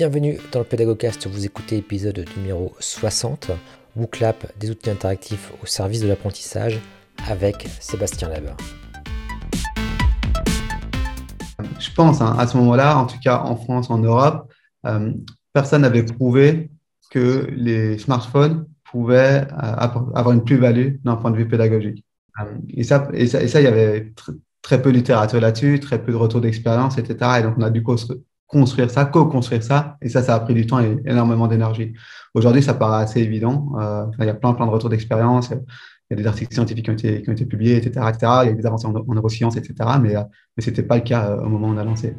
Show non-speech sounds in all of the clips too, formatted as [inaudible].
Bienvenue dans le Pédagogcast, vous écoutez l'épisode numéro 60, WooClap, des outils interactifs au service de l'apprentissage avec Sébastien Lab. Je pense hein, à ce moment-là, en tout cas en France, en Europe, euh, personne n'avait prouvé que les smartphones pouvaient euh, avoir une plus-value d'un point de vue pédagogique. Euh, et, ça, il y avait très peu de littérature là-dessus, très peu de retours d'expérience, etc. Et donc, on a dû construire ça, co-construire ça. Et ça, ça a pris du temps et énormément d'énergie. Aujourd'hui, ça paraît assez évident. Euh, il y a plein, plein de retours d'expérience. Il y a des articles scientifiques qui ont été, publiés, etc., etc. Il y a des avancées en, neurosciences, etc. Mais, mais ce n'était pas le cas au moment où on a lancé.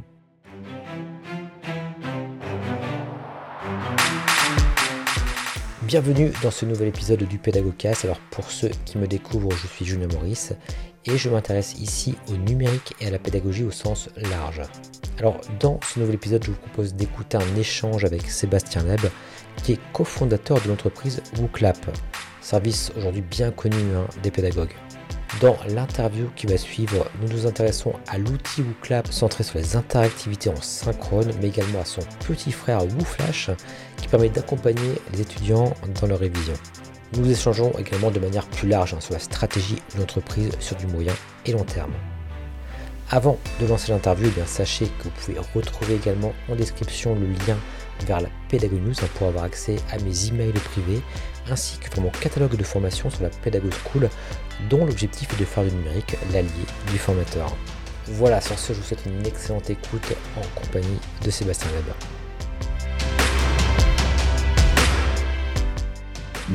Bienvenue dans ce nouvel épisode du Pédagogcast. Alors pour ceux qui me découvrent, je suis Julien Maurice et je m'intéresse ici au numérique et à la pédagogie au sens large. Alors dans ce nouvel épisode, je vous propose d'écouter un échange avec Sébastien Leb, qui est cofondateur de l'entreprise WooClap, service aujourd'hui bien connu hein, des pédagogues. Dans l'interview qui va suivre, nous nous intéressons à l'outil WooClap centré sur les interactivités en synchrone, mais également à son petit frère WooFlash qui permet d'accompagner les étudiants dans leur révision. Nous échangeons également de manière plus large hein, sur la stratégie de l'entreprise sur du moyen et long terme. Avant de lancer l'interview, eh bien sachez que vous pouvez retrouver également en description le lien vers la Pédago News hein, pour avoir accès à mes emails privés ainsi que pour mon catalogue de formation sur la Pédago School dont l'objectif est de faire du numérique l'allié du formateur. Voilà, sur ce, je vous souhaite une excellente écoute en compagnie de Sébastien Weber.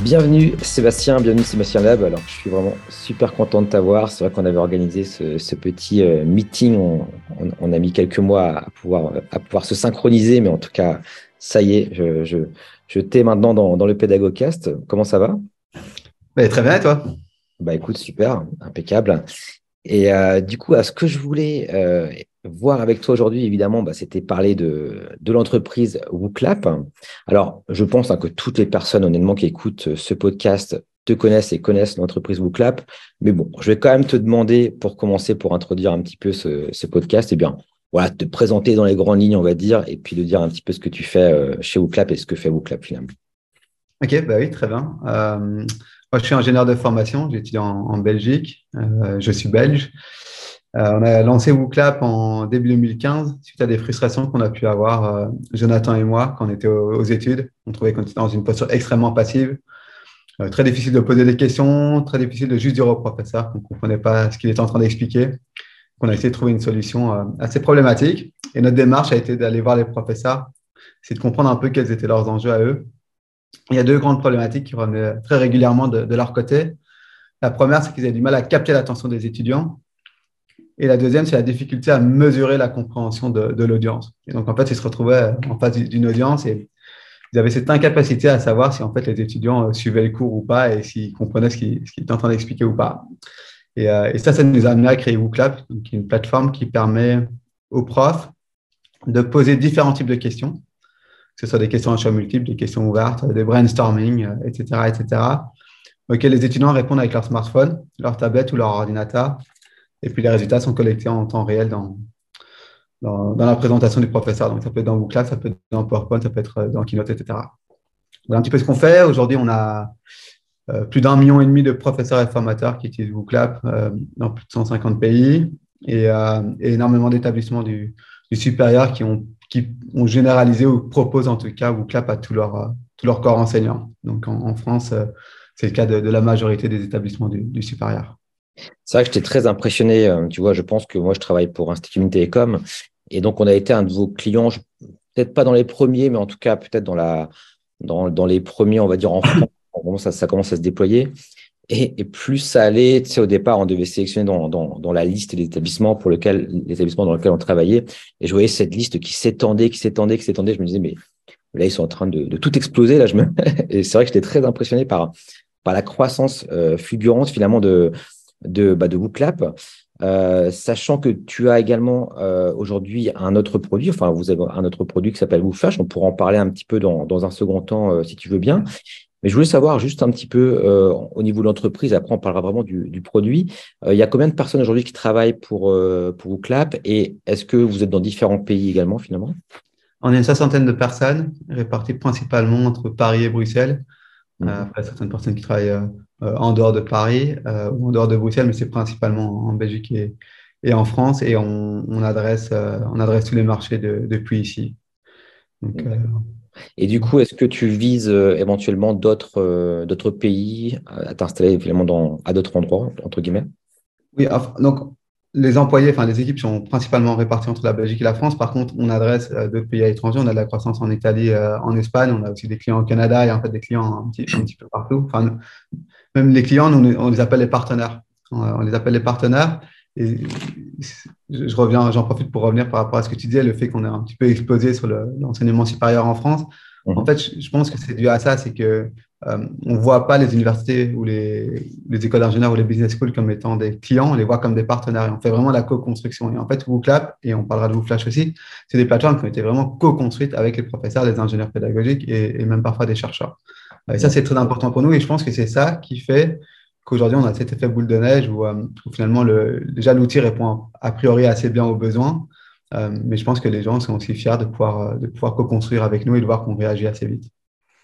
Bienvenue Sébastien, bienvenue Sébastien Lab. Alors je suis vraiment super content de t'avoir. C'est vrai qu'on avait organisé ce, petit euh, meeting. On, a mis quelques mois à pouvoir, à pouvoir se synchroniser, mais en tout cas, ça y est, je, je, t'ai maintenant dans, dans, le Pédagogcast. Comment ça va? Bah, Très bien, et toi? Bah écoute, super, impeccable. Et euh, du coup, à ce que je voulais euh, voir avec toi aujourd'hui, évidemment, bah, c'était parler de, de l'entreprise WooClap. Alors, je pense hein, que toutes les personnes, honnêtement, qui écoutent ce podcast te connaissent et connaissent l'entreprise WooClap. Mais bon, je vais quand même te demander, pour commencer, pour introduire un petit peu ce, podcast, eh bien, voilà, te présenter dans les grandes lignes, on va dire, et puis de dire un petit peu ce que tu fais euh, chez WooClap et ce que fait WooClap finalement. Ok, bah oui, très bien. Moi, je suis ingénieur de formation, j'étudie en, en Belgique, euh, je suis belge. Euh, on a lancé WooClap en début 2015 suite à des frustrations qu'on a pu avoir, euh, Jonathan et moi, quand on était aux, études. On trouvait qu'on était dans une posture extrêmement passive. très difficile de poser des questions, très difficile de juste dire au professeur qu'on ne comprenait pas ce qu'il était en train d'expliquer. On a essayé de trouver une solution assez problématique. Et notre démarche a été d'aller voir les professeurs, c'est de comprendre un peu quels étaient leurs enjeux à eux il y a deux grandes problématiques qui revenaient très régulièrement de, leur côté. La première, c'est qu'ils avaient du mal à capter l'attention des étudiants. Et la deuxième, c'est la difficulté à mesurer la compréhension de, l'audience. Et donc, en fait, ils se retrouvaient en face d'une audience et ils avaient cette incapacité à savoir si en fait les étudiants euh, suivaient le cours ou pas et s'ils comprenaient ce qu'ils étaient en train d'expliquer ou pas. Euh, et, ça, ça nous a amené à créer WooClap, qui est une plateforme qui permet aux profs de poser différents types de questions que ce soit des questions à choix multiples, des questions ouvertes, des brainstorming, etc., euh, etc., auxquelles les étudiants répondent avec leur smartphone, leur tablette ou leur ordinateur. Et puis les résultats sont collectés en temps réel dans, dans, la présentation du professeur. Donc ça peut être dans WooClap, ça peut être dans PowerPoint, ça peut être dans Keynote, etc. Voilà un petit peu ce qu'on fait. Aujourd'hui, on a euh, plus d'un million et demi de professeurs et formateurs qui utilisent WooClap euh, dans plus de 150 pays et, énormément d'établissements du, supérieur qui ont qui ont généralisé ou proposent en tout cas clap à tout leur, tout leur corps enseignant. Donc en, France, euh, c'est le cas de, la majorité des établissements du, supérieur. C'est vrai que j'étais très impressionné. Euh, tu vois, je pense que moi, je travaille pour Institut Télécom. Et donc, on a été un de vos clients, peut-être pas dans les premiers, mais en tout cas, peut-être dans, la, dans, dans les premiers, on va dire en France. [coughs] ça, ça commence à se déployer. Et, plus ça allait, tu sais, au départ, on devait sélectionner dans, dans, dans la liste des établissements pour lequel, les établissements dans lesquels on travaillait. Et je voyais cette liste qui s'étendait, qui s'étendait, qui s'étendait. Je me disais, mais là, ils sont en train de, de tout exploser. Là, je me... [laughs] Et c'est vrai que j'étais très impressionné par, par la croissance euh, fulgurante, finalement, de, de, bah, de WooClap. Euh, sachant que tu as également euh, aujourd'hui un autre produit, enfin vous avez un autre produit qui s'appelle WooFlash, on pourra en parler un petit peu dans, dans un second temps euh, si tu veux bien. Mais je voulais savoir juste un petit peu au niveau de l'entreprise, après on parlera vraiment du, produit. Il y a combien de personnes aujourd'hui qui travaillent pour, pour et est-ce que vous êtes dans différents pays également finalement? On est une soixantaine de personnes réparties principalement entre Paris et Bruxelles. Mmh. après, certaines personnes qui travaillent en dehors de Paris ou en dehors de Bruxelles, mais c'est principalement en Belgique et, et en France et on, adresse, euh, on adresse tous les marchés depuis ici. Euh, et du coup, est-ce que tu vises euh, éventuellement d'autres d'autres pays à t'installer finalement dans, à d'autres endroits, entre guillemets? Oui, donc les employés, enfin les équipes sont principalement réparties entre la Belgique et la France. Par contre, on adresse d'autres pays à l'étranger. On a de la croissance en Italie, en Espagne. On a aussi des clients au Canada et en fait des clients un petit, un petit peu partout. Enfin, même les clients, on les appelle les partenaires. On les appelle les partenaires. Et je reviens, j'en profite pour revenir par rapport à ce que tu disais, le fait qu'on est un petit peu explosé sur l'enseignement supérieur en France. Mhm. En fait, je pense que c'est dû à ça, c'est que euh, on voit pas les universités ou les, les écoles d'ingénieurs ou les business schools comme étant des clients, on les voit comme des partenaires. On fait vraiment la co-construction. Et en fait, WooClap, et on parlera de WooFlash aussi, c'est des plateformes qui ont été vraiment co-construites avec les professeurs, les ingénieurs pédagogiques et, même parfois des chercheurs. Et ça, c'est très important pour nous. Et je pense que c'est ça qui fait qu'aujourd'hui, on a cet effet boule de neige où, euh, finalement, le, déjà, l'outil répond a priori assez bien aux besoins. Euh, mais je pense que les gens sont aussi fiers de pouvoir, euh, de pouvoir co-construire avec nous et de voir qu'on réagit assez vite.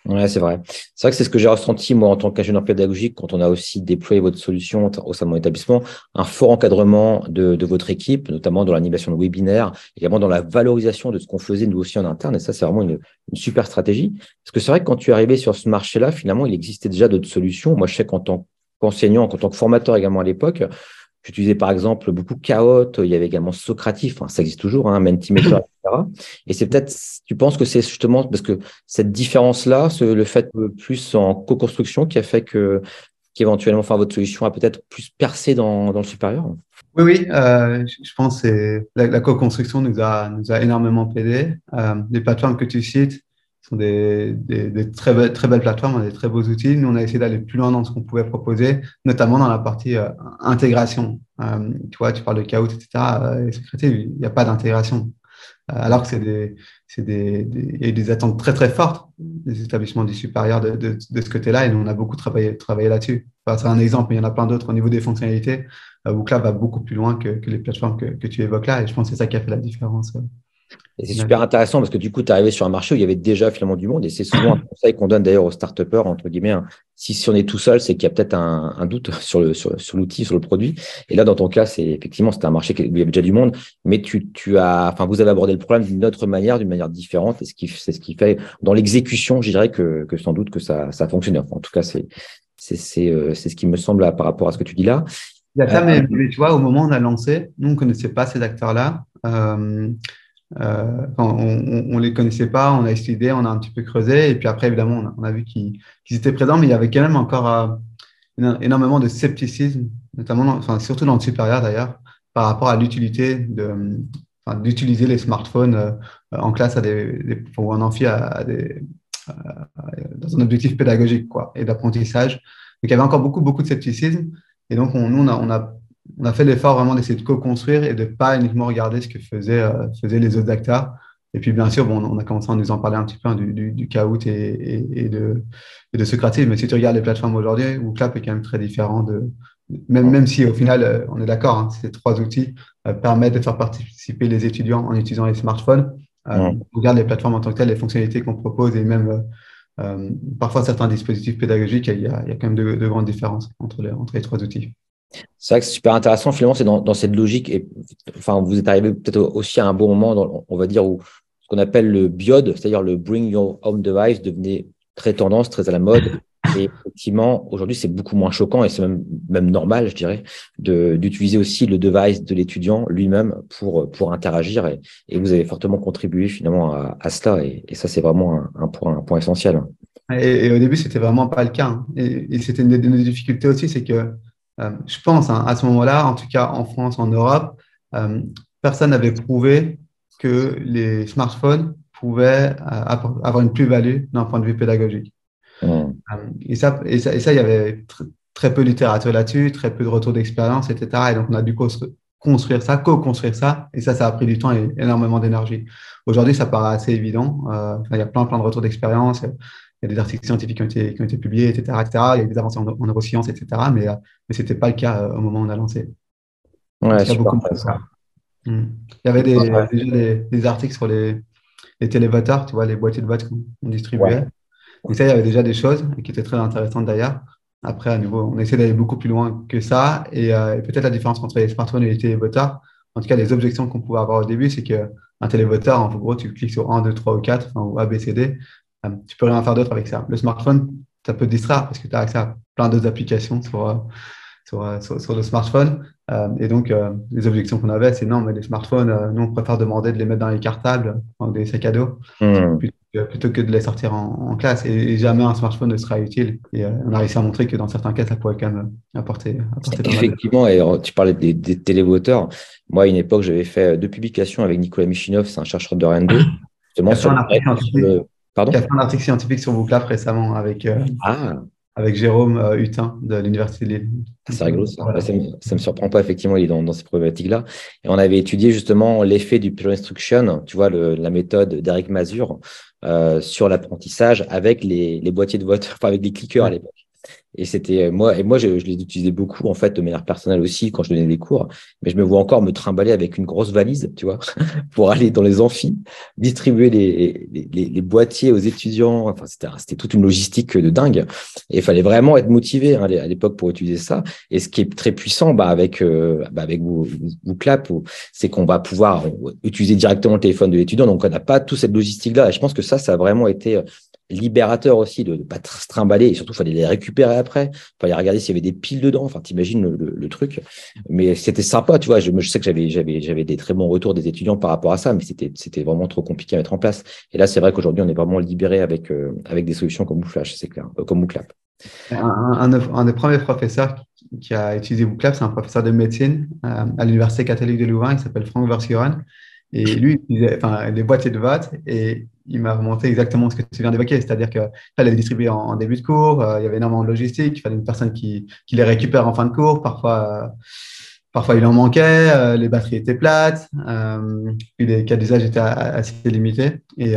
Oui, c'est vrai. C'est vrai que c'est ce que j'ai ressenti, moi, en tant qu'ingénieur pédagogique, quand on a aussi déployé votre solution au sein de mon établissement, un fort encadrement de, votre équipe, notamment dans l'animation de webinaires, également dans la valorisation de ce qu'on faisait nous aussi en interne. Et ça, c'est vraiment une, super stratégie. Parce que c'est vrai que quand tu es arrivé sur ce marché-là, finalement, il existait déjà d'autres solutions. Moi, je sais qu'en tant enseignant, en tant que formateur également à l'époque, j'utilisais par exemple beaucoup Chaos, il y avait également Socratif, ça existe toujours, hein, Mentimeter, etc. Et c'est peut-être, tu penses que c'est justement parce que cette différence-là, le fait plus en co-construction qui a fait que qu'éventuellement, enfin, votre solution a peut-être plus percé dans, le supérieur? Oui, oui, euh, je pense que la, la co-construction nous a, nous a énormément aidé. Euh, les plateformes que tu cites, sont des, des, très, belles, très belles plateformes, des très beaux outils. Nous, on a essayé d'aller plus loin dans ce qu'on pouvait proposer, notamment dans la partie euh, intégration. Euh, tu vois, tu parles de Kahoot, etc. Euh, il n'y a pas d'intégration. Alors que c'est des, des, des, des attentes très, très fortes des établissements du supérieur de, de, de ce côté-là. Et nous, on a beaucoup travaillé, travaillé là-dessus. C'est un exemple, mais il y en a plein d'autres au niveau des fonctionnalités. Wooclap va beaucoup plus loin que, que les plateformes que, que, tu évoques là. Et je pense que c'est ça qui a fait la différence. Et c'est super intéressant parce que du coup, tu es arrivé sur un marché où il y avait déjà finalement du monde. Et c'est souvent un [clears throat] conseil qu'on donne d'ailleurs aux start entre guillemets. Hein. Si, si on est tout seul, c'est qu'il y a peut-être un, un, doute [laughs] sur le sur, sur l'outil, sur le produit. Et là, dans ton cas, c'est effectivement c'était un marché où il y avait déjà du monde, mais tu, tu as, enfin, vous avez abordé le problème d'une autre manière, d'une manière différente. Et ce qui, c'est ce qui fait dans l'exécution, je dirais que, que sans doute que ça, ça a fonctionné. en tout cas, c'est c'est c'est euh, c'est ce qui me semble par rapport à ce que tu dis là. Il y a ça, mais, euh, tu vois, au moment où on a lancé, nous, on ne connaissait pas ces acteurs-là. Euh, euh, on ne les connaissait pas, on a essayé, on a un petit peu creusé, et puis après, évidemment, on a, vu qu'ils étaient présents, mais il y avait quand même encore euh, énormément de scepticisme, notamment, enfin, surtout dans le supérieur d'ailleurs, par rapport à l'utilité de, d'utiliser les smartphones euh, en classe à des, ou en amphi à, des, dans un objectif pédagogique quoi, et d'apprentissage. Donc, il y avait encore beaucoup, beaucoup de scepticisme. Et donc, on, nous, on a, on a on a fait l'effort vraiment d'essayer de co-construire et de pas uniquement regarder ce que faisaient, euh, faisaient les autres acteurs. Et puis, bien sûr, bon, on a commencé à nous en parler un petit peu hein, du, du, du Kahoot et, et, de, et de Socrates. Mais si tu regardes les plateformes aujourd'hui, WooClap est quand même très différent de, même, même si au final, euh, on est d'accord, hein, ces trois outils euh, permettent de faire participer les étudiants en utilisant les smartphones. on regarde les plateformes en tant que telles, les fonctionnalités qu'on propose et même parfois certains dispositifs pédagogiques, il y a, il y a quand même de, de, grandes différences entre les, entre les trois outils. C'est vrai que c'est super intéressant. Finalement, c'est dans, cette logique. Et enfin, vous êtes arrivé peut-être aussi à un bon moment, on va dire, où ce qu'on appelle le BIOD, c'est-à-dire le Bring Your Home Device, devenait très tendance, très à la mode. Et effectivement, aujourd'hui, c'est beaucoup moins choquant et c'est même, normal, je dirais, d'utiliser aussi le device de l'étudiant lui-même pour, pour interagir. Et, vous avez fortement contribué finalement à, cela. Et, ça, c'est vraiment un, point, essentiel. Et, au début, c'était vraiment pas le cas. Hein. Et, c'était une des difficultés aussi, c'est que je pense, hein, à ce moment-là, en tout cas en France, en Europe, euh, personne n'avait prouvé que les smartphones pouvaient euh, avoir une plus-value d'un point de vue pédagogique. Mmh. Et, ça, et, ça, il y avait très peu de littérature là-dessus, très peu de retours d'expérience, etc. Et donc, on a dû construire ça, co-construire ça, et ça, ça a pris du temps et énormément d'énergie. Aujourd'hui, ça paraît assez évident. Euh, il y a plein, plein de retours d'expérience il y a des articles scientifiques qui ont été, qui ont été publiés, etc., etc. Il y a des avancées en, neurosciences, etc. Mais, euh, mais ce n'était pas le cas euh, au moment où on a lancé. Ouais, il, y beaucoup ça. Hmm. il y avait des, déjà des, articles sur les, les tu vois, les boîtiers de vote qu'on distribuait. Donc ça, il y avait déjà des choses qui étaient très intéressantes d'ailleurs. Après, à nouveau, on essaie d'aller beaucoup plus loin que ça. Et, euh, peut-être la différence entre les smartphones et les télévoteurs, en tout cas, les objections qu'on pouvait avoir au début, c'est qu'un télévoteur, en gros, tu cliques sur 1, 2, 3 ou 4, enfin, ou A, B, C, D, tu peux rien faire d'autre avec ça. Le smartphone, ça peut te distraire parce que tu as accès à plein d'autres applications sur, euh, sur, sur, sur, le smartphone. et donc, les objections qu'on avait, c'est non, mais les smartphones, nous, on préfère demander de les mettre dans les cartables, dans des sacs à dos, mmh plutôt que de les sortir en, classe. Et, jamais un smartphone ne sera utile. Et euh, on a réussi à montrer que dans certains cas, ça pourrait quand même apporter. apporter Effectivement, et tu parlais des, des télévoteurs. Moi, à une époque, j'avais fait deux publications avec Nicolas Michinov, c'est un chercheur de RN2, [coughs] justement sur Pardon a fait un article scientifique sur Voclap récemment avec. Euh, ah avec Jérôme euh, Hutin de l'Université de Lille. C'est rigolo ça. ça, me, me surprend pas, effectivement, il est dans, ces problématiques-là. Et on avait étudié justement l'effet du peer instruction, tu vois, la méthode d'Eric Mazur euh, sur l'apprentissage avec les, les, boîtiers de vote, [laughs] enfin avec les clickers à l'époque. Et c'était euh, moi, et moi, je, je, les utilisais beaucoup, en fait, de manière personnelle aussi, quand je donnais des cours. Mais je me vois encore me trimballer avec une grosse valise, tu vois, [laughs] pour aller dans les amphis, distribuer les, les, les boîtiers aux étudiants. Enfin, c'était toute une logistique de dingue. Et il fallait vraiment être motivé hein, à l'époque pour utiliser ça. Et ce qui est très puissant, bah, avec, euh, bah, avec vous, vous, clap, c'est qu'on va pouvoir utiliser directement le téléphone de l'étudiant. Donc, on n'a pas toute cette logistique-là. Et je pense que ça, ça a vraiment été libérateur aussi de ne pas se trimballer et surtout, fallait les récupérer après. Fallait regarder s'il y avait des piles dedans. Enfin, t'imagines le, le, truc. Mais c'était sympa, tu vois. Je, sais que j'avais, j'avais, j'avais des très bons retours des étudiants par rapport à ça, mais c'était, c'était vraiment trop compliqué à mettre en place. Et là, c'est vrai qu'aujourd'hui, on est vraiment libéré avec, euh, avec des solutions comme Flash, c'est clair, euh, comme Mooclap. Un, un, des premiers professeurs qui a utilisé Mooclap, c'est un professeur de médecine euh, à l'Université catholique de Louvain, il s'appelle Franck Versuren. Et lui, il utilisait enfin, les boîtiers de vote et il m'a remonté exactement ce que tu viens d'évoquer, c'est-à-dire qu'il fallait les distribuer en, début de cours, euh, il y avait énormément de logistique, il fallait une personne qui, qui les récupère en fin de cours, parfois, euh, parfois il en manquait, euh, les batteries étaient plates, puis les cas d'usage étaient assez limités. Et,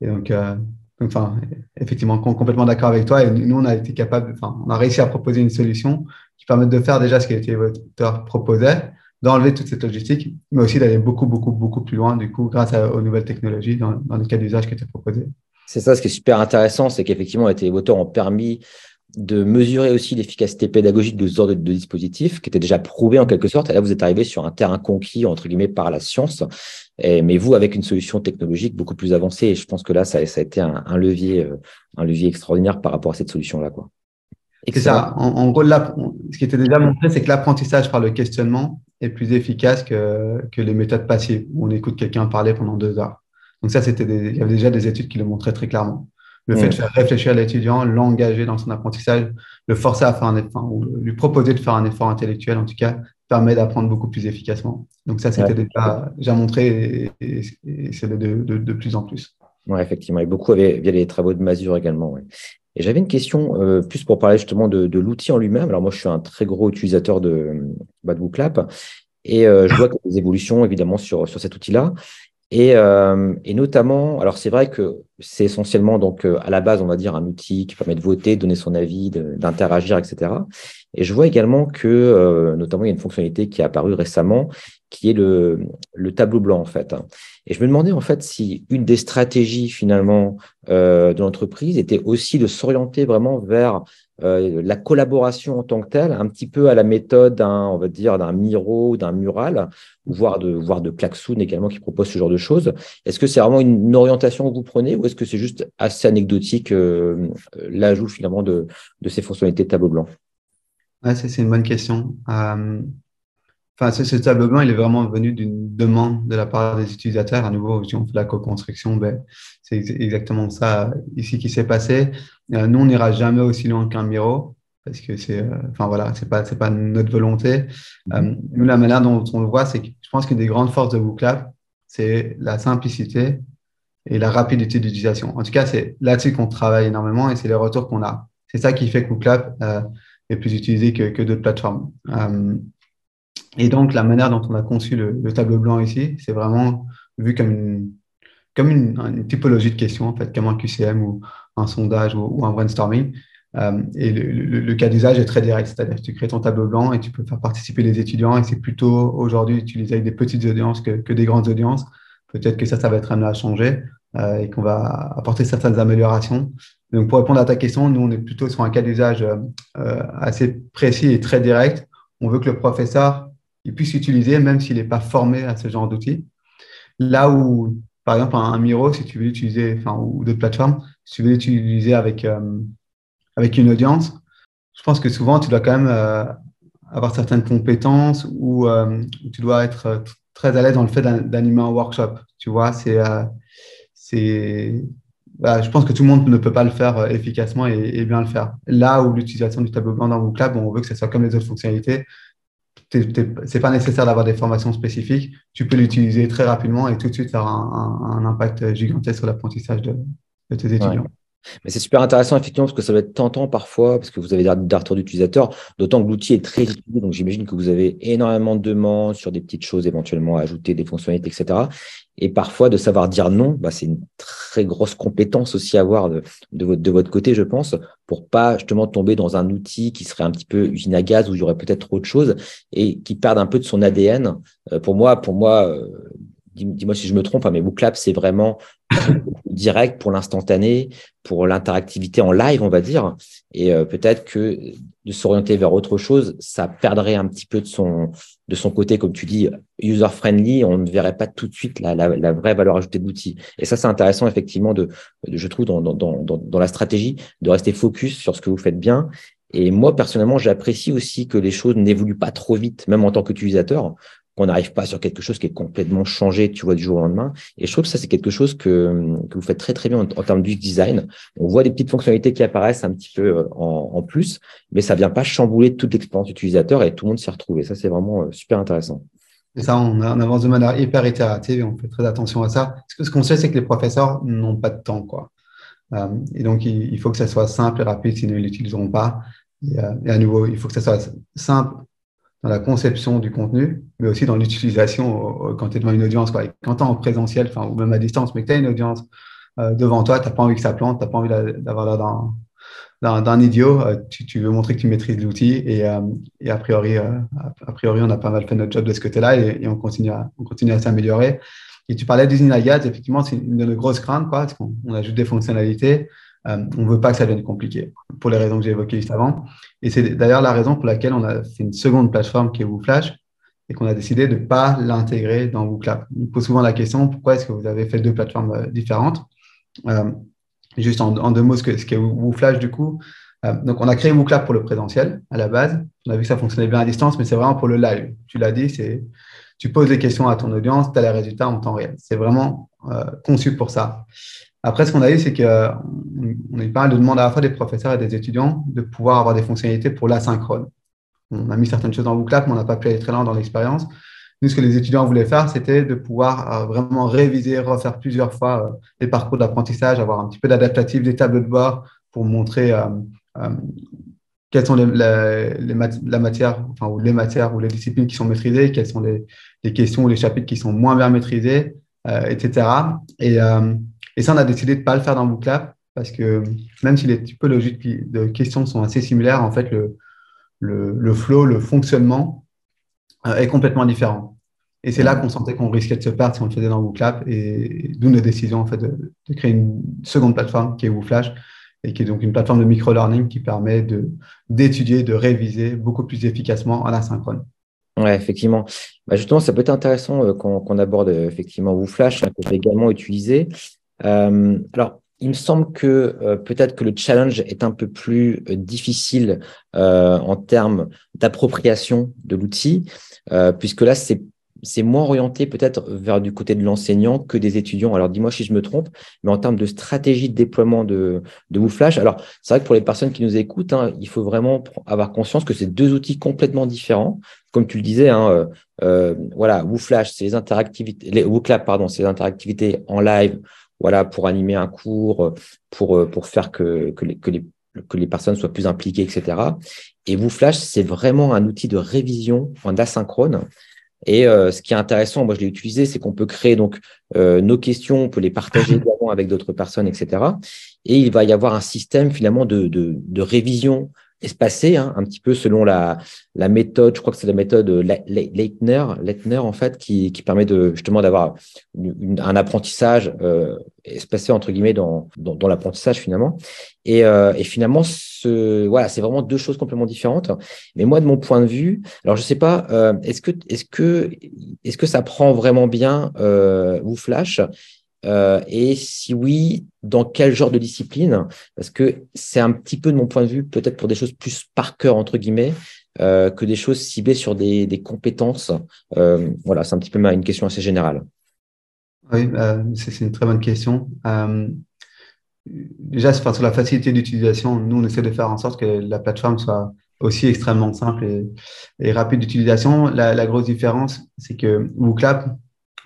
donc, enfin, effectivement, complètement d'accord avec toi. Et nous, on a été capable, enfin, on a réussi à proposer une solution qui permet de faire déjà ce que les télévoteurs proposaient, d'enlever toute cette logistique, mais aussi d'aller beaucoup, beaucoup, beaucoup plus loin, du coup, grâce aux nouvelles technologies dans, dans les cas d'usage qui étaient proposés. C'est ça, ce qui est super intéressant, c'est qu'effectivement, les télévoteurs ont permis de mesurer aussi l'efficacité pédagogique de ce genre de, dispositif, qui était déjà prouvé en quelque sorte. Et là, vous êtes arrivé sur un terrain conquis, entre guillemets, par la science. Et, mais vous, avec une solution technologique beaucoup plus avancée, et je pense que là, ça, ça a été un, un, levier, euh, un levier extraordinaire par rapport à cette solution-là. Quoi. C'est ça. En, gros, ce qui était déjà montré, c'est que l'apprentissage par le questionnement est plus efficace que, que les méthodes passives, où on écoute quelqu'un parler pendant deux heures. Donc ça, c'était il y avait déjà des études qui le montraient très clairement. Le fait de faire réfléchir l'étudiant, l'engager dans son apprentissage, le forcer à faire un effort, ou lui proposer de faire un effort intellectuel, en tout cas, permet d'apprendre beaucoup plus efficacement. Donc ça, c'était déjà, déjà, montré et, c'est de, de, de, plus en plus. Oui, effectivement. Et beaucoup via les travaux de Mazur également. Ouais. Et j'avais une question euh, plus pour parler justement de, de l'outil en lui-même. Alors moi, je suis un très gros utilisateur de, de Booclap et euh, je vois qu'il y a des évolutions évidemment sur, sur cet outil-là. Et, euh, et, notamment, alors c'est vrai que c'est essentiellement donc euh, à la base, on va dire, un outil qui permet de voter, donner son avis, d'interagir, etc. Et je vois également que, euh, notamment, il y a une fonctionnalité qui est apparue récemment, qui est le, le tableau blanc en fait. Et je me demandais en fait si une des stratégies finalement euh, de l'entreprise était aussi de s'orienter vraiment vers euh, la collaboration en tant que telle, un petit peu à la méthode d'un, on va dire, d'un Miro, d'un Mural, voire de, voire de Klaxoon également qui propose ce genre de choses. Est-ce que c'est vraiment une, orientation que vous prenez ou est-ce que c'est juste assez anecdotique euh, l'ajout finalement de, de, ces fonctionnalités tableau blanc? Ouais, C'est une bonne question. Euh, enfin, ce, tableau blanc, il est vraiment venu d'une demande de la part des utilisateurs. À nouveau, si on fait la co-construction, ben, c'est exactement ça ici qui s'est passé. Euh, nous, on n'ira jamais aussi loin qu'un Miro parce que c'est, euh, enfin voilà, c'est pas, c'est pas notre volonté. Euh, nous, la manière dont on le voit, c'est que je pense qu'une des grandes forces de Booklab, c'est la simplicité et la rapidité d'utilisation. En tout cas, c'est là-dessus qu'on travaille énormément et c'est les retours qu'on a. C'est ça qui fait que Booklab est plus utilisé que, que d'autres plateformes. Et donc, la manière dont on a conçu le, tableau blanc ici, c'est vraiment vu comme une, comme une, typologie de questions, en fait, comme un QCM ou un sondage ou, un brainstorming. Euh, et le, cas d'usage est très direct, c'est-à-dire que tu crées ton tableau blanc et tu peux faire participer les étudiants et c'est plutôt aujourd'hui utilisé avec des petites audiences que, que, des grandes audiences peut-être que ça, ça va être amené à changer et qu'on va apporter certaines améliorations. Donc, pour répondre à ta question, nous, on est plutôt sur un cas d'usage assez précis et très direct. On veut que le professeur il puisse l'utiliser même s'il n'est pas formé à ce genre d'outils. Là où, par exemple, un, Miro, si tu veux l'utiliser, enfin, ou d'autres plateformes, si tu veux l'utiliser avec, euh, avec une audience, je pense que souvent, tu dois quand même euh, avoir certaines compétences ou euh, tu dois être très à l'aise dans le fait d'animer un workshop. Tu vois, c'est. c'est je pense que tout le monde ne peut pas le faire efficacement et, bien le faire. Là où l'utilisation du tableau blanc dans VooClub, on veut que ce soit comme les autres fonctionnalités, c'est pas nécessaire d'avoir des formations spécifiques. Tu peux l'utiliser très rapidement et tout de suite avoir un, impact gigantesque sur l'apprentissage de, tes étudiants. Mais c'est super intéressant, effectivement, parce que ça va être tentant parfois, parce que vous avez des retours d'utilisateurs, d'autant que l'outil est très utilisé. Donc, j'imagine que vous avez énormément de demandes sur des petites choses éventuellement à ajouter, des fonctionnalités, etc. Et parfois, de savoir dire non, bah, c'est une très grosse compétence aussi à avoir de, votre, de votre côté, je pense, pour pas justement tomber dans un outil qui serait un petit peu usine à gaz où il y aurait peut-être autre chose et qui perde un peu de son ADN. Euh, pour moi, pour moi, euh, dis-moi si je me trompe, hein, mais WooClap, c'est vraiment [coughs] direct pour l'instantané, pour l'interactivité en live, on va dire. Et euh, peut-être que de s'orienter vers autre chose, ça perdrait un petit peu de son, de son côté, comme tu dis, user-friendly. On ne verrait pas tout de suite la, la, vraie valeur ajoutée de l'outil. Et ça, c'est intéressant, effectivement, de, je trouve, dans, dans, dans, dans la stratégie, de rester focus sur ce que vous faites bien et moi, personnellement, j'apprécie aussi que les choses n'évoluent pas trop vite, même en tant qu'utilisateur qu'on n'arrive pas sur quelque chose qui est complètement changé, tu vois, du jour au lendemain. Et je trouve que ça, c'est quelque chose que, que vous faites très, très bien en, termes du design. On voit des petites fonctionnalités qui apparaissent un petit peu euh, en, plus, mais ça vient pas chambouler toute l'expérience utilisateur et tout le monde s'y retrouve. Et ça, c'est vraiment euh, super intéressant. Et ça, on, avance de manière hyper itérative et on fait très attention à ça. Parce que ce qu'on sait, c'est que les professeurs n'ont pas de temps, quoi. Euh, et donc, il, faut que ça soit simple et rapide, sinon ils l'utiliseront pas. Et, à nouveau, il faut que ça soit simple dans la conception du contenu, mais aussi dans l'utilisation quand tu es devant une audience. Quoi. quand tu es en présentiel, ou même à distance, mais que tu as une audience euh, devant toi, tu n'as pas envie que ça plante, tu n'as pas envie d'avoir l'air d'un idiot, euh, tu, veux montrer que tu maîtrises l'outil et, euh, et, a, priori, a priori, on a pas mal fait notre job de ce côté-là et, on continue à, on continue à s'améliorer. Et tu parlais d'usine à gaz, effectivement, c'est une de nos grosses craintes, quoi, parce qu'on ajoute des fonctionnalités. Euh, on ne veut pas que ça devienne compliqué, pour les raisons que j'ai évoquées juste avant. Et c'est d'ailleurs la raison pour laquelle on a fait une seconde plateforme qui est WooFlash et qu'on a décidé de ne pas l'intégrer dans WooClap. On pose souvent la question pourquoi est-ce que vous avez fait deux plateformes euh, différentes? Euh, Juste en, deux mots, ce qu'est WooFlash du coup. donc, on a créé WooClap pour le présentiel à la base. On a vu que ça fonctionnait bien à distance, mais c'est vraiment pour le live. Tu l'as dit, c'est tu poses des questions à ton audience, tu as les résultats en temps réel. C'est vraiment conçu pour ça. Après, ce qu'on a eu, c'est qu'on a eu pas mal de demandes à la fois des professeurs et des étudiants de pouvoir avoir des fonctionnalités pour l'asynchrone. On a mis certaines choses dans WooClap, mais on n'a pas pu aller très loin dans l'expérience. Nous, ce que les étudiants voulaient faire, c'était de pouvoir euh, vraiment réviser, refaire plusieurs fois euh, les parcours d'apprentissage, avoir un petit peu d'adaptatif, des tableaux de bord pour montrer euh, quelles sont les, la matière, enfin, ou les matières ou les disciplines qui sont maîtrisées, quelles sont les, les questions ou les chapitres qui sont moins bien maîtrisés, etc. Et et ça, on a décidé de ne pas le faire dans Booklab parce que même si les typologies de questions sont assez similaires, en fait, le, le, flow, le fonctionnement euh, est complètement différent. Et c'est là qu'on sentait qu'on risquait de se perdre si on le faisait dans WooClap, et d'où notre décision en fait, de, créer une seconde plateforme qui est WooFlash, et qui est donc une plateforme de micro-learning qui permet d'étudier, de, réviser beaucoup plus efficacement en asynchrone. Oui, effectivement. Bah, justement, ça peut être intéressant euh, qu'on aborde effectivement WooFlash, hein, qu'on peut également utiliser. Euh, alors, il me semble que euh, peut-être que le challenge est un peu plus euh, difficile en termes d'appropriation de l'outil, puisque là, c'est c'est moins orienté peut-être vers du côté de l'enseignant que des étudiants. Alors dis-moi si je me trompe, mais en termes de stratégie de déploiement de, de WooFlash, alors c'est vrai que pour les personnes qui nous écoutent, hein, il faut vraiment avoir conscience que c'est deux outils complètement différents. Comme tu le disais, hein, euh, voilà, WooFlash, c'est les interactivités, les WooClap, pardon, c'est les interactivités en live voilà, pour animer un cours, pour, euh, pour faire que, que, les, que, les, que les personnes soient plus impliquées, etc. Et WooFlash, c'est vraiment un outil de révision en asynchrone. Et euh, ce qui est intéressant, moi je l'ai utilisé, c'est qu'on peut créer donc euh, nos questions, on peut les partager [laughs] également avec d'autres personnes, etc. Et il va y avoir un système finalement de, de, de révision espacé, hein, un petit peu selon la, la, méthode, je crois que c'est la méthode Leitner, Leitner en fait, qui, qui permet de, justement d'avoir un apprentissage euh, espacé entre guillemets dans, dans, l'apprentissage finalement. Et, euh, et finalement, ce, voilà, c'est vraiment deux choses complètement différentes. Mais moi, de mon point de vue, alors je sais pas, euh, est-ce que est-ce que est-ce que ça prend vraiment bien euh, ou Flash euh, et si oui, dans quel genre de discipline? Parce que c'est un petit peu, de mon point de vue, peut-être pour des choses plus par cœur, entre guillemets, euh, que des choses ciblées sur des, compétences. Euh, voilà, c'est un petit peu une question assez générale. Oui, c'est une très bonne question. déjà, sur la facilité d'utilisation, nous, on essaie de faire en sorte que la plateforme soit aussi extrêmement simple et, rapide d'utilisation. La, la, grosse différence, c'est que WooClap,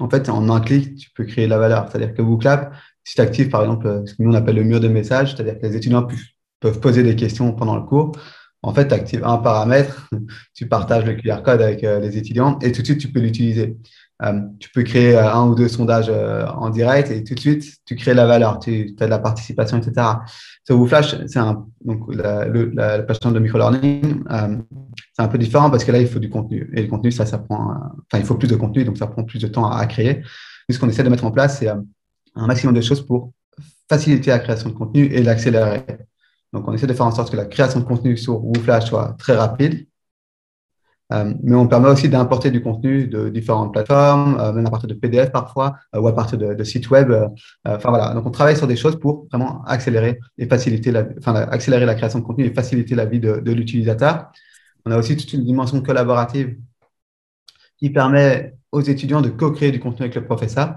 en fait, en un clic, tu peux créer la valeur. C'est-à-dire que WooClap, si tu actives, par exemple, ce que nous on appelle le mur de message, c'est-à-dire que les étudiants peuvent poser des questions pendant le cours. En fait, tu actives un paramètre, [laughs] tu partages le QR code avec euh, les étudiants et tout de suite, tu peux l'utiliser. Euh, tu peux créer euh, un ou deux sondages en direct et tout de suite, tu crées la valeur, tu as de la participation, etc. Sur WooFlash, c'est donc la, plateforme de microlearning, c'est un peu différent parce que là, il faut du contenu. Et le contenu, ça, ça prend, enfin, il faut plus de contenu, donc ça prend plus de temps à, créer. ce qu'on essaie de mettre en place, c'est un maximum de choses pour faciliter la création de contenu et l'accélérer. Donc, on essaie de faire en sorte que la création de contenu sur WooFlash soit très rapide euh, mais on permet aussi d'importer du contenu de différentes plateformes, euh, même à partir de PDF parfois, euh, ou à partir de, sites web. Enfin voilà, donc on travaille sur des choses pour vraiment accélérer et faciliter la, enfin, accélérer la création de contenu et faciliter la vie de, de l'utilisateur. On a aussi toute une dimension collaborative qui permet aux étudiants de co-créer du contenu avec le professeur.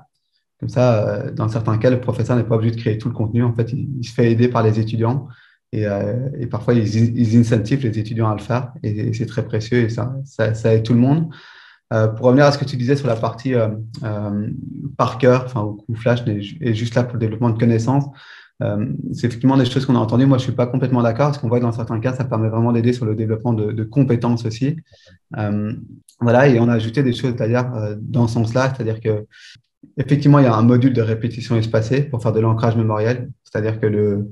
Comme ça, dans certains cas, le professeur n'est pas obligé de créer tout le contenu. En fait, il se fait aider par les étudiants euh, et, parfois, ils, ils, incentivent les étudiants à le faire. Et, c'est très précieux et ça, ça, aide tout le monde. Euh, pour revenir à ce que tu disais sur la partie euh, par cœur, enfin, ou Flash est juste là pour le développement de connaissances, c'est effectivement des choses qu'on a entendues. Moi, je ne suis pas complètement d'accord parce qu'on voit que dans certains cas, ça permet vraiment d'aider sur le développement de, compétences aussi. voilà, et on a ajouté des choses d'ailleurs dans ce sens-là, c'est-à-dire que effectivement, il y a un module de répétition espacée pour faire de l'ancrage mémoriel, c'est-à-dire que le,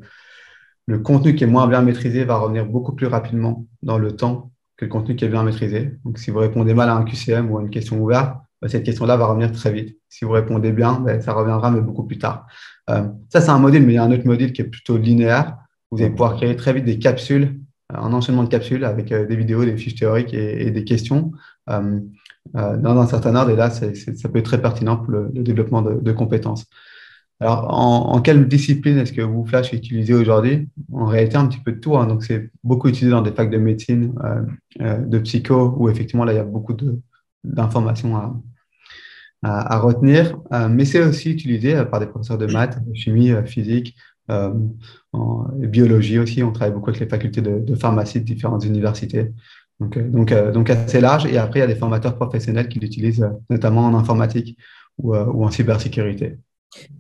le contenu qui est moins bien maîtrisé va revenir beaucoup plus rapidement dans le temps que le contenu qui est bien maîtrisé. Donc, si vous répondez mal à un QCM ou à une question ouverte, bah, cette question-là va revenir très vite. Si vous répondez bien, bah, ça reviendra, mais beaucoup plus tard. Euh, ça, c'est un module, mais il y a un autre module qui est plutôt linéaire. Vous allez pouvoir créer très vite des capsules, euh, un enchaînement de capsules avec euh, des vidéos, des fiches théoriques et, des questions dans un certain ordre. Et là, ça peut être très pertinent pour le, développement de compétences. Alors, en, quelle discipline est-ce que WooFlash est utilisé aujourd'hui? En réalité, un petit peu de tout. Hein. Donc, c'est beaucoup utilisé dans des facs de médecine, euh, euh, de psycho, où effectivement, là, il y a beaucoup d'informations à, retenir. Euh, mais c'est aussi utilisé par des professeurs de maths, de chimie, physique, en biologie aussi. On travaille beaucoup avec les facultés de, pharmacie de différentes universités. Donc, donc, donc, assez large. Et après, il y a des formateurs professionnels qui l'utilisent notamment en informatique ou, ou en cybersécurité.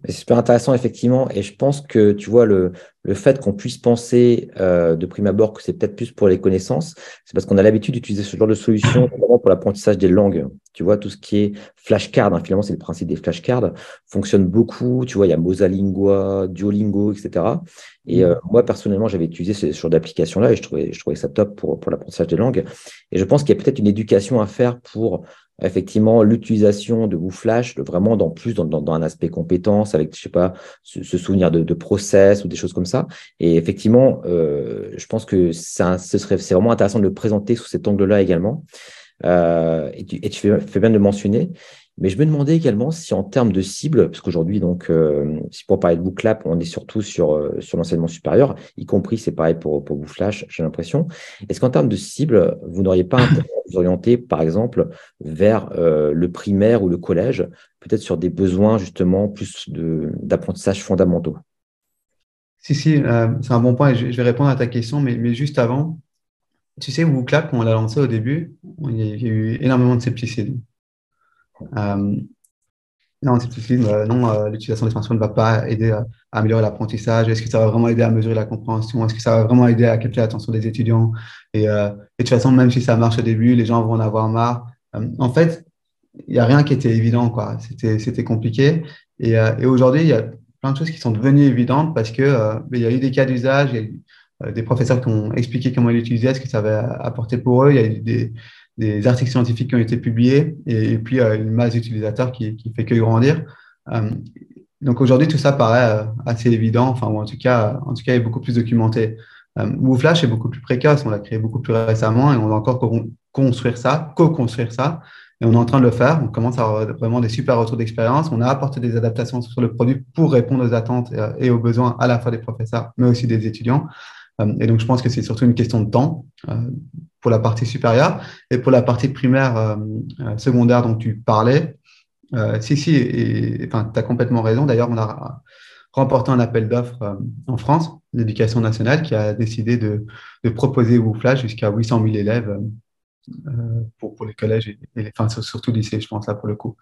C'est super intéressant, effectivement. Et je pense que, tu vois, le, le fait qu'on puisse penser euh, de prime abord que c'est peut-être plus pour les connaissances, c'est parce qu'on a l'habitude d'utiliser ce genre de solution [laughs] notamment pour l'apprentissage des langues. Tu vois, tout ce qui est flashcard, hein, finalement, c'est le principe des flashcards, fonctionne beaucoup. Tu vois, il y a Mosalingua, Duolingo, etc. Et euh, moi, personnellement, j'avais utilisé ce genre d'application-là et je trouvais, je trouvais ça top pour, pour l'apprentissage des langues. Et je pense qu'il y a peut-être une éducation à faire pour effectivement l'utilisation de WooFlash vraiment dans plus dans, dans, un aspect compétence avec je sais pas ce, souvenir de, de, process ou des choses comme ça et effectivement euh, je pense que ça, ce serait c'est vraiment intéressant de le présenter sous cet angle-là également. Euh, et, tu, fais, bien de le mentionner. Mais je me demandais également si en termes de cible, parce qu'aujourd'hui, donc, euh, si pour parler de WooClap, on est surtout sur, sur l'enseignement supérieur, y compris, c'est pareil pour, pour WooFlash, j'ai l'impression. Est-ce qu'en termes de cible, vous n'auriez pas à vous orienter, par exemple, vers le primaire ou le collège, peut-être sur des besoins justement plus d'apprentissage fondamentaux? Si, si, c'est un bon point et je, vais répondre à ta question, mais, juste avant, tu sais, WooClap, quand on l'a lancé au début, il y a eu énormément de scepticisme. Euh, non, euh, non, euh, l'utilisation des smartphones ne va pas aider à, améliorer l'apprentissage. Est-ce que ça va vraiment aider à mesurer la compréhension? Est-ce que ça va vraiment aider à capter l'attention des étudiants? Et, de toute façon, même si ça marche au début, les gens vont en avoir marre. en fait, il n'y a rien qui était évident. quoi. C'était compliqué. Et, aujourd'hui, il y a plein de choses qui sont devenues évidentes parce qu'il il y a eu des cas d'usage, des professeurs qui ont expliqué comment ils l'utilisaient, ce que ça avait apporté pour eux. Il y a des, des articles scientifiques qui ont été publiés et, puis une masse d'utilisateurs qui, qui fait que grandir. donc aujourd'hui, tout ça paraît assez évident, enfin, en tout cas, en tout cas, est beaucoup plus documenté. WooFlash est beaucoup plus précoce, on l'a créé beaucoup plus récemment et on va encore construire ça, co-construire ça. Et on est en train de le faire. On commence à avoir vraiment des super retours d'expérience. On a apporté des adaptations sur le produit pour répondre aux attentes et aux besoins à la fois des professeurs, mais aussi des étudiants. Euh, et donc, je pense que c'est surtout une question de temps euh, pour la partie supérieure. Et pour la partie primaire, euh, secondaire dont tu parlais, si, si, tu as complètement raison. D'ailleurs, on a remporté un appel d'offres en France, l'éducation nationale, qui a décidé de, proposer WooFlash jusqu'à 800 000 élèves pour, pour, les collèges et, enfin, surtout lycée, je pense, là, pour le coup.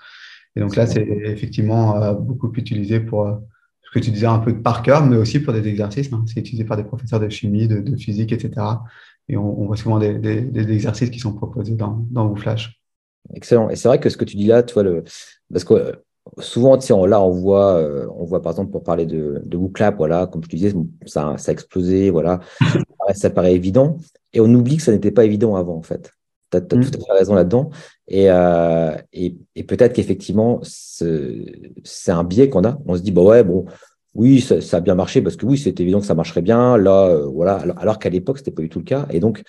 Et donc là, c'est effectivement euh, beaucoup utilisé pour euh, ce que tu disais, un peu de par cœur, mais aussi pour des exercices. Hein. C'est utilisé par des professeurs de chimie, de, physique, etc. Et on, voit souvent des, des, exercices qui sont proposés dans, dans WooFlash. Excellent. Et c'est vrai que ce que tu dis là, toi, le... parce que souvent, tu sais, là, on voit, on voit par exemple pour parler de, de voilà, comme je te disais, ça, ça a explosé, voilà, [laughs] ça paraît évident, et on oublie que ça n'était pas évident avant, en fait. Tu as, mm. tout à fait raison là-dedans. Euh, et, et, peut-être qu'effectivement, c'est un biais qu'on a. On se dit, bah ouais, bon, oui, ça, a bien marché parce que oui, c'est évident que ça marcherait bien. Là, euh, voilà. Alors, alors qu'à l'époque, c'était pas du tout le cas. Et donc,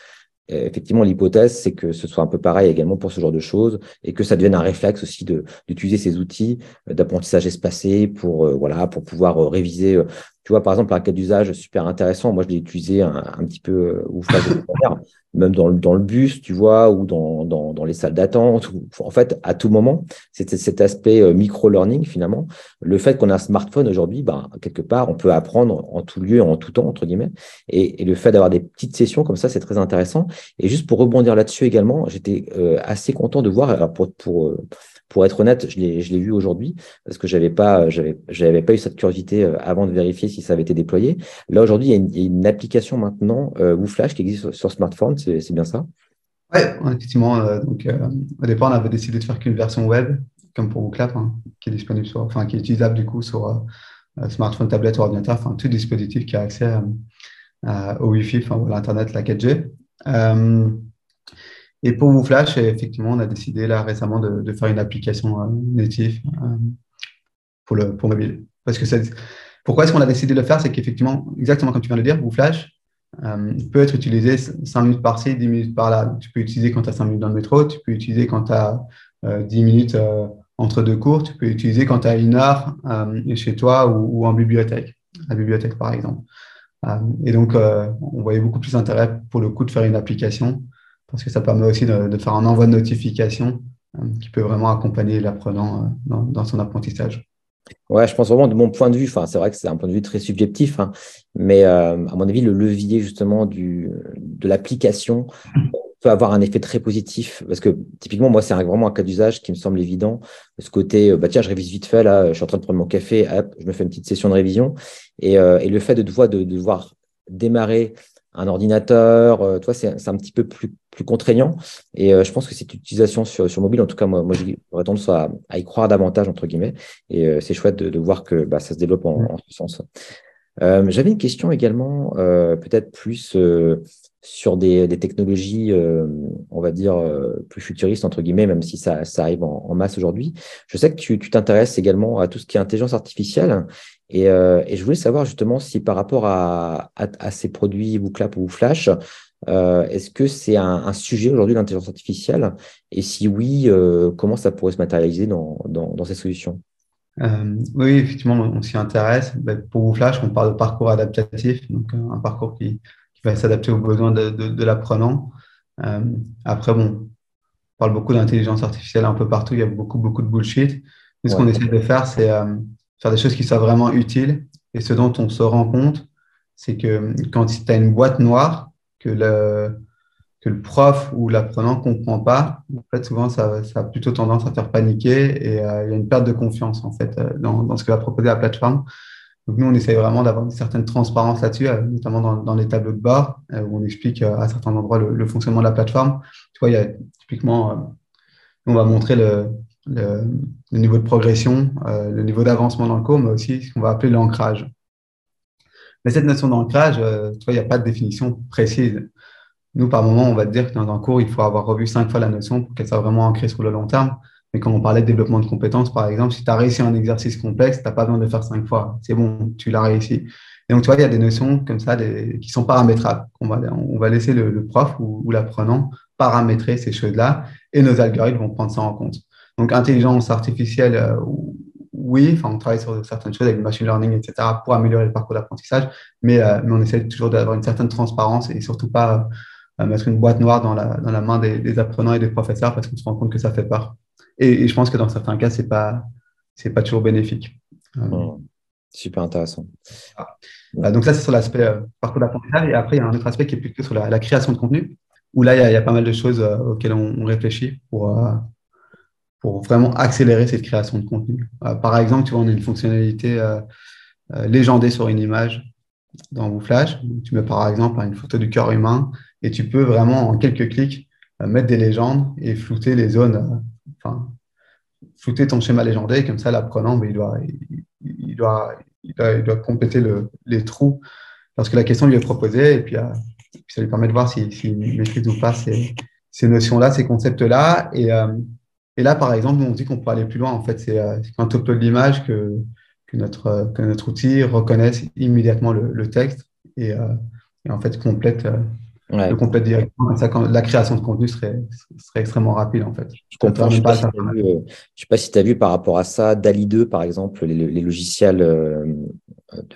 euh, effectivement, l'hypothèse, c'est que ce soit un peu pareil également pour ce genre de choses et que ça devienne un réflexe aussi d'utiliser ces outils d'apprentissage espacé pour, voilà, pour pouvoir réviser tu vois, par exemple, un cas d'usage super intéressant, moi je l'ai utilisé un, petit peu ou [laughs] même dans le, dans le bus, tu vois, ou dans, dans, dans les salles d'attente. En fait, à tout moment, c'est cet aspect euh, micro-learning finalement. Le fait qu'on a un smartphone aujourd'hui, ben, quelque part, on peut apprendre en tout lieu, en tout temps, entre guillemets. Et, le fait d'avoir des petites sessions comme ça, c'est très intéressant. Et juste pour rebondir là-dessus également, j'étais euh, assez content de voir, alors pour, pour, euh, pour être honnête, je l'ai, vu aujourd'hui parce que j'avais pas, j'avais pas eu cette curiosité euh, avant de vérifier si ça avait été déployé. Là aujourd'hui, il y a une, application maintenant euh, WooFlash qui existe sur, smartphone, c'est, bien ça? Oui, effectivement. Euh, donc, euh, au départ, on avait décidé de faire qu'une version web, comme pour WooClap, hein, qui est disponible sur, enfin, qui est utilisable du coup sur smartphone, tablette, ordinateur, enfin tout dispositif qui a accès au Wi-Fi, enfin, à l'internet, la 4G. Et pour WooFlash, effectivement, on a décidé là récemment de, faire une application euh, native euh, pour, le, pour mobile. Parce que pourquoi est-ce qu'on a décidé de le faire? C'est qu'effectivement, exactement comme tu viens de le dire, WooFlash euh, peut être utilisé 5 minutes par-ci, 10 minutes par-là. Tu peux utiliser quand tu as 5 minutes dans le métro, tu peux utiliser quand tu as 10 minutes entre deux cours, tu peux utiliser quand tu as une heure chez toi ou, en bibliothèque, la bibliothèque par exemple. et donc, on voyait beaucoup plus d'intérêt pour le coup de faire une application parce que ça permet aussi de, faire un envoi de notification euh, qui peut vraiment accompagner l'apprenant euh, dans, son apprentissage. Ouais, je pense vraiment de mon point de vue, enfin, c'est vrai que c'est un point de vue très subjectif, hein, mais euh, à mon avis, le levier justement du, de l'application peut avoir un effet très positif parce que typiquement, moi, c'est vraiment un cas d'usage qui me semble évident. Ce côté, bah, tiens, je révise vite fait, là, je suis en train de prendre mon café, hop, je me fais une petite session de révision. Et, le fait de devoir, de, démarrer un ordinateur, toi, c'est un petit peu plus, plus contraignant. Et euh, je pense que cette utilisation sur, sur mobile, en tout cas, moi, moi j'aurais tendance à, à, y croire davantage, entre guillemets. Et euh, c'est chouette de, de, voir que bah, ça se développe en, en ce sens. J'avais une question également, peut-être plus sur des, des technologies, on va dire, plus futuristes, entre guillemets, même si ça, ça arrive en, en masse aujourd'hui. Je sais que tu t'intéresses également à tout ce qui est intelligence artificielle. Euh, et, je voulais savoir justement si par rapport à, ces produits WooClap ou Flash, euh, est-ce que c'est un, sujet aujourd'hui l'intelligence artificielle? Et si oui, euh, comment ça pourrait se matérialiser dans, ces solutions? Oui, effectivement, on s'y intéresse. Ben, pour WooFlash, on parle de parcours adaptatif, donc un parcours qui, va s'adapter aux besoins de, l'apprenant. après, bon, on parle beaucoup d'intelligence artificielle un peu partout, il y a beaucoup, beaucoup de bullshit. Mais ce qu'on essaie de faire, c'est faire des choses qui soient vraiment utiles. Et ce dont on se rend compte, c'est que quand tu as une boîte noire que le, que le prof ou l'apprenant ne comprend pas, en fait, souvent, ça, a plutôt tendance à faire paniquer et euh, il y a une perte de confiance, en fait, euh, dans, dans, ce que va proposer la plateforme. Donc, nous, on essaye vraiment d'avoir une certaine transparence là-dessus, euh, notamment dans, dans, les tableaux de bord, où on explique à certains endroits le, le, fonctionnement de la plateforme. Tu vois, il y a typiquement, on va montrer le, le, niveau de progression, le niveau d'avancement dans le cours, mais aussi ce qu'on va appeler l'ancrage. Mais cette notion d'ancrage, tu vois, il n'y a pas de définition précise. Nous, par moment, on va te dire que dans un cours, il faut avoir revu cinq fois la notion pour qu'elle soit vraiment ancrée sur le long terme. Mais quand on parlait de développement de compétences, par exemple, si tu as réussi un exercice complexe, tu n'as pas besoin de le faire cinq fois. C'est bon, tu l'as réussi. Et donc, tu vois, il y a des notions comme ça qui sont paramétrables. On va, laisser le, prof ou, ou l'apprenant paramétrer ces choses-là et nos algorithmes vont prendre ça en compte. Donc, intelligence artificielle, euh, oui, enfin, on travaille sur certaines choses avec le machine learning, etc., pour améliorer le parcours d'apprentissage, mais, euh, mais on essaie toujours d'avoir une certaine transparence et surtout pas mettre une boîte noire dans la, dans la main des, apprenants et des professeurs parce qu'on se rend compte que ça fait peur. Et, je pense que dans certains cas, ce n'est pas, pas toujours bénéfique. Euh, mmh. Super intéressant. Ah. donc ça, c'est sur l'aspect euh, parcours d'apprentissage. Et après, il y a un autre aspect qui est plutôt sur la, création de contenu, où là, il y, a, pas mal de choses euh, auxquelles on, réfléchit pour, pour vraiment accélérer cette création de contenu. par exemple, tu vois, on a une fonctionnalité légendée sur une image dans WooFlash. Tu mets par exemple une photo du cœur humain et tu peux vraiment, en quelques clics, euh, mettre des légendes et flouter les zones, euh, enfin, flouter ton schéma légendé. Comme ça, l'apprenant, il doit, il, doit, il, doit, compléter le, les trous parce que la question lui est proposée et puis, euh, ça lui permet de voir s'il si, maîtrise ou pas ces, ces notions-là, ces concepts-là. Et, et, là, par exemple, on dit qu'on peut aller plus loin. En fait, c'est quand on upload l'image que, que, notre, que notre outil reconnaisse immédiatement le, le texte et, et, en fait complète le complète directement. Ça, quand, la création de contenu serait, serait extrêmement rapide, en fait. Je comprends. Je ne sais, pas si tu as vu par rapport à ça, DALI 2, par exemple, les, logiciels euh,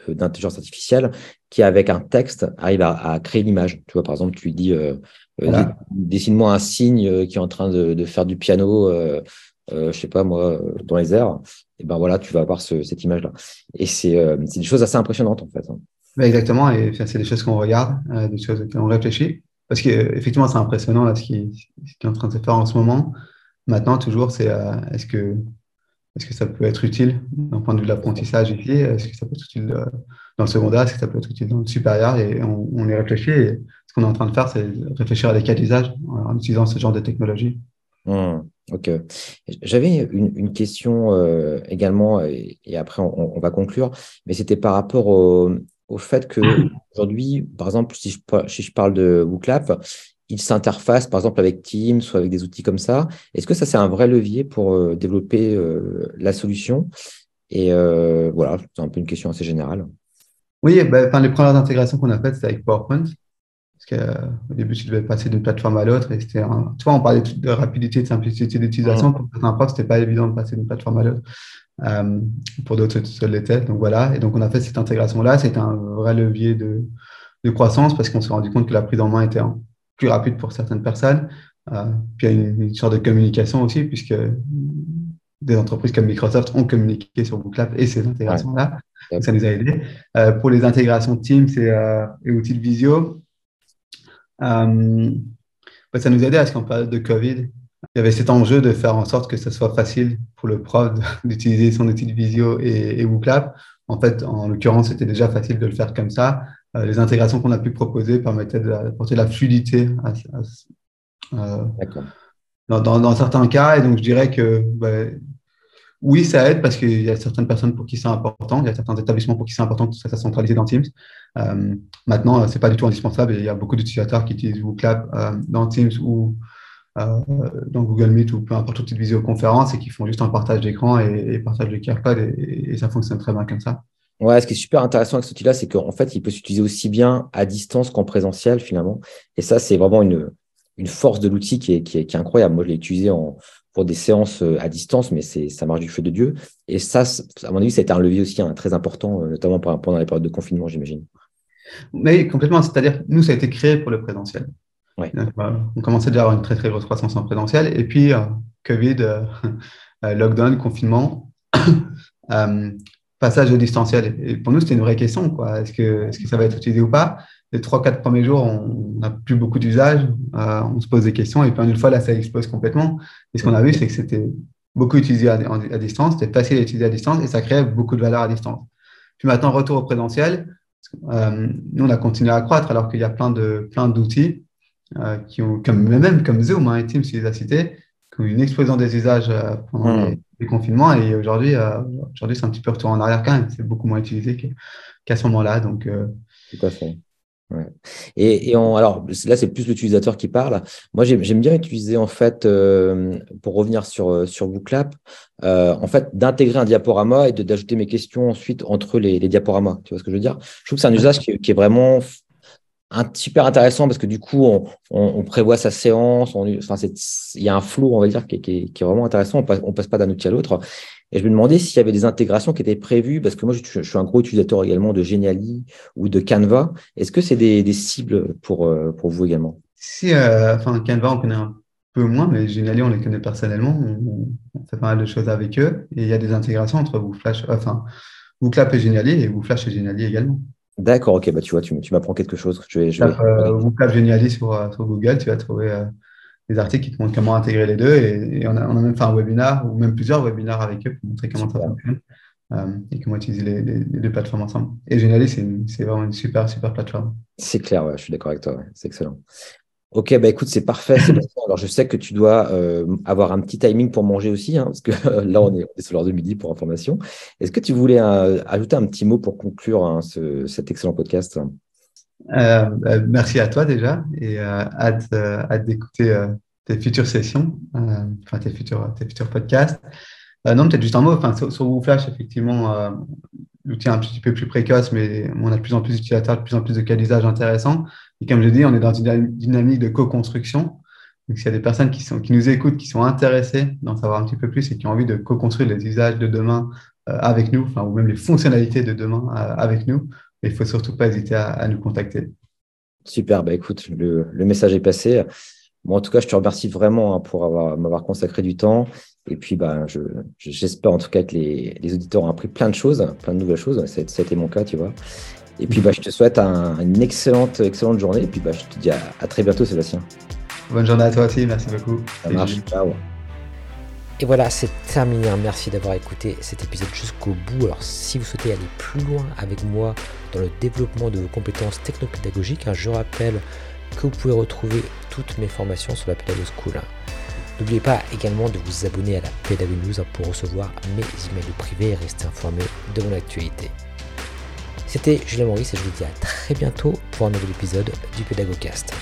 d'intelligence artificielle, qui, avec un texte, arrivent à, créer l'image. Tu vois, par exemple, tu lui dis euh, euh, dessine-moi un signe qui est en train de, faire du piano, je sais pas moi, dans les airs. Et ben voilà, tu vas avoir cette image-là. Et c'est des choses assez impressionnantes, en fait. Hein. Exactement, et c'est des choses qu'on regarde, euh, des choses qu'on réfléchit, parce qu'effectivement, c'est impressionnant là, ce, qui, ce, qui, est en train de se faire en ce moment. Maintenant, toujours, c'est euh, est-ce que, est que ça peut être utile d'un point de vue de l'apprentissage ici? Est-ce que ça peut être utile euh, dans le secondaire Est-ce que ça peut être utile dans le supérieur Et on, on y réfléchit. Et ce qu'on est en train de faire, c'est réfléchir à des cas d'usage en utilisant ce genre de technologie. Mmh, ok. J'avais une, une, question également, et, après on, on, va conclure, mais c'était par rapport au, au fait que [coughs] aujourd'hui, par exemple, si je, si je parle de WooClap, il s'interface par exemple avec Teams ou avec des outils comme ça. Est-ce que ça, c'est un vrai levier pour euh, développer euh, la solution? Et euh, voilà, c'est un peu une question assez générale. Oui, ben, les premières intégrations qu'on a faites, c'était avec PowerPoint. Parce qu'au début, tu devais passer d'une plateforme à l'autre. Et c'était Tu vois, on parlait de rapidité, de simplicité d'utilisation. Pour certains profs, ce n'était pas évident de passer d'une plateforme à l'autre. Euh, pour d'autres, ça l'était. Donc voilà. Et donc, on a fait cette intégration-là. C'était un vrai levier de, de croissance parce qu'on s'est rendu compte que la prise en main était plus rapide pour certaines personnes. Euh, puis il y a une, sorte de communication aussi, puisque des entreprises comme Microsoft ont communiqué sur Booklab et ces intégrations-là. Ça nous a aidés. Euh, pour les intégrations Teams et, et outils de visio, bah, ça nous a aidé parce qu'en période de Covid, il y avait cet enjeu de faire en sorte que ce soit facile pour le prof [laughs] d'utiliser son outil de visio et, et En fait, en l'occurrence, c'était déjà facile de le faire comme ça. Euh, les intégrations qu'on a pu proposer permettaient d'apporter de la fluidité euh, dans, dans, certains cas. Et donc, je dirais que bah, oui, ça aide parce qu'il y a certaines personnes pour qui c'est important, il y a certains établissements pour qui c'est important que ça soit centralisé dans Teams. Euh, maintenant, ce n'est pas du tout indispensable. il y a beaucoup d'utilisateurs qui utilisent WooClap dans Teams ou euh, dans Google Meet ou peu importe outil de visioconférence et qui font juste un partage d'écran et, partagent le QR code et, ça fonctionne très bien comme ça. Ouais, ce qui est super intéressant avec cet outil-là, c'est qu'en fait, il peut s'utiliser aussi bien à distance qu'en présentiel finalement. Et ça, c'est vraiment une, force de l'outil qui est, incroyable. Moi, je l'ai utilisé en, pour des séances euh, à distance, mais c'est ça marche du feu de Dieu. Et ça, à mon avis, ça a été un levier aussi hein, très important, euh, notamment pendant les périodes de confinement, j'imagine. Mais complètement, c'est-à-dire, nous, ça a été créé pour le présentiel. On commençait déjà à avoir une très très grosse croissance en présentiel. Et puis, euh, Covid, euh, [laughs] lockdown, confinement, [coughs] passage au distanciel. Et pour nous, c'était une vraie question. Est-ce que, est que ça va être utilisé ou pas? Les trois, quatre premiers jours, on n'a plus beaucoup d'usage. on se pose des questions. Et puis, une fois, là, ça explose complètement. Et ce qu'on a vu, c'est que c'était beaucoup utilisé à, à distance. C'était facile à utiliser à distance et ça créait beaucoup de valeur à distance. Puis maintenant, retour au présentiel. nous, on a continué à croître alors qu'il y a plein d'outils. Plein qui ont, comme, même comme Zoom, hein, Teams, tu les as cités, qui ont une explosion des usages euh, pendant des confinements. Et aujourd'hui, aujourd'hui c'est un petit peu retour en arrière quand même. C'est beaucoup moins utilisé qu'à ce moment-là. Donc, Tout à fait. Et, et alors là, c'est plus l'utilisateur qui parle. Moi, j'aime bien utiliser en fait, euh, pour revenir sur euh, sur Booklap, euh, en fait, d'intégrer un diaporama et d'ajouter mes questions ensuite entre les, les, diaporamas. Tu vois ce que je veux dire? Je trouve que c'est un usage qui, est vraiment un, super intéressant parce que du coup, on, on, prévoit sa séance. On, enfin, il y a un flou, on va dire, qui, qui, qui est vraiment intéressant. On passe, on passe pas d'un outil à l'autre. Et je me demandais s'il y avait des intégrations qui étaient prévues, parce que moi, je, suis un gros utilisateur également de Geniali ou de Canva. Est-ce que c'est des, cibles pour, euh, pour vous également? Si, euh, enfin, Canva, on connaît un peu moins, mais Geniali, on les connaît personnellement. On, fait pas mal de choses avec eux. Et il y a des intégrations entre WooFlash, enfin, WooClap et Geniali, et WooFlash et Geniali également. D'accord, ok, bah tu vois, tu, tu m'apprends quelque chose. Je vais, je vais... Euh, WooClap Geniali sur, sur Google, tu vas trouver des articles qui te montrent comment intégrer les deux. Et, on, a, on, a, même fait un webinar ou même plusieurs webinaires avec eux pour montrer comment ça fonctionne euh, et comment utiliser les, deux plateformes ensemble. Et Geniali, c'est vraiment une super, super plateforme. C'est clair, ouais, je suis d'accord avec toi. C'est excellent. Ok, bah écoute, c'est parfait. Alors, je sais que tu dois euh, avoir un petit timing pour manger aussi, hein, parce que [laughs] là, on est, sur l'heure de midi pour information. Est-ce que tu voulais euh, ajouter un petit mot pour conclure hein, cet excellent podcast? Merci à toi déjà et euh, hâte, euh, hâte d'écouter tes futures sessions, enfin tes futurs, tes futurs podcasts. non, peut-être juste un mot. Enfin, sur, sur WooFlash, effectivement, l'outil est un petit peu plus précoce, mais on a de plus en plus d'utilisateurs, de plus en plus de cas d'usage intéressants. Et comme je dit, on est dans une dynamique de co-construction. Donc, s'il y a des personnes qui, sont, qui nous écoutent, qui sont intéressées d'en savoir un petit peu plus et qui ont envie de co-construire les usages de demain avec nous, enfin, ou même les fonctionnalités de demain avec nous, il ne faut surtout pas hésiter à, nous contacter. Super, bah écoute, le, message est passé. Bon, en tout cas, je te remercie vraiment hein, pour m'avoir consacré du temps. Et puis, bah, j'espère en tout cas que les, auditeurs ont appris plein de choses, plein de nouvelles choses. C'était mon cas, tu vois. Et puis, bah, je te souhaite une excellente, excellente journée. Et puis, bah, je te dis à, à très bientôt, Sébastien. Bonne journée à toi aussi. Merci beaucoup. Ça marche. Ciao. Et voilà, c'est terminé. Merci d'avoir écouté cet épisode jusqu'au bout. Alors, si vous souhaitez aller plus loin avec moi le développement de vos compétences technopédagogiques, hein, je rappelle que vous pouvez retrouver toutes mes formations sur la Pédago School. N'oubliez pas également de vous abonner à la Pédago News hein, pour recevoir mes emails privés et rester informé de mon actualité. C'était Julien Maurice et je vous dis à très bientôt pour un nouvel épisode du Pédagogcast.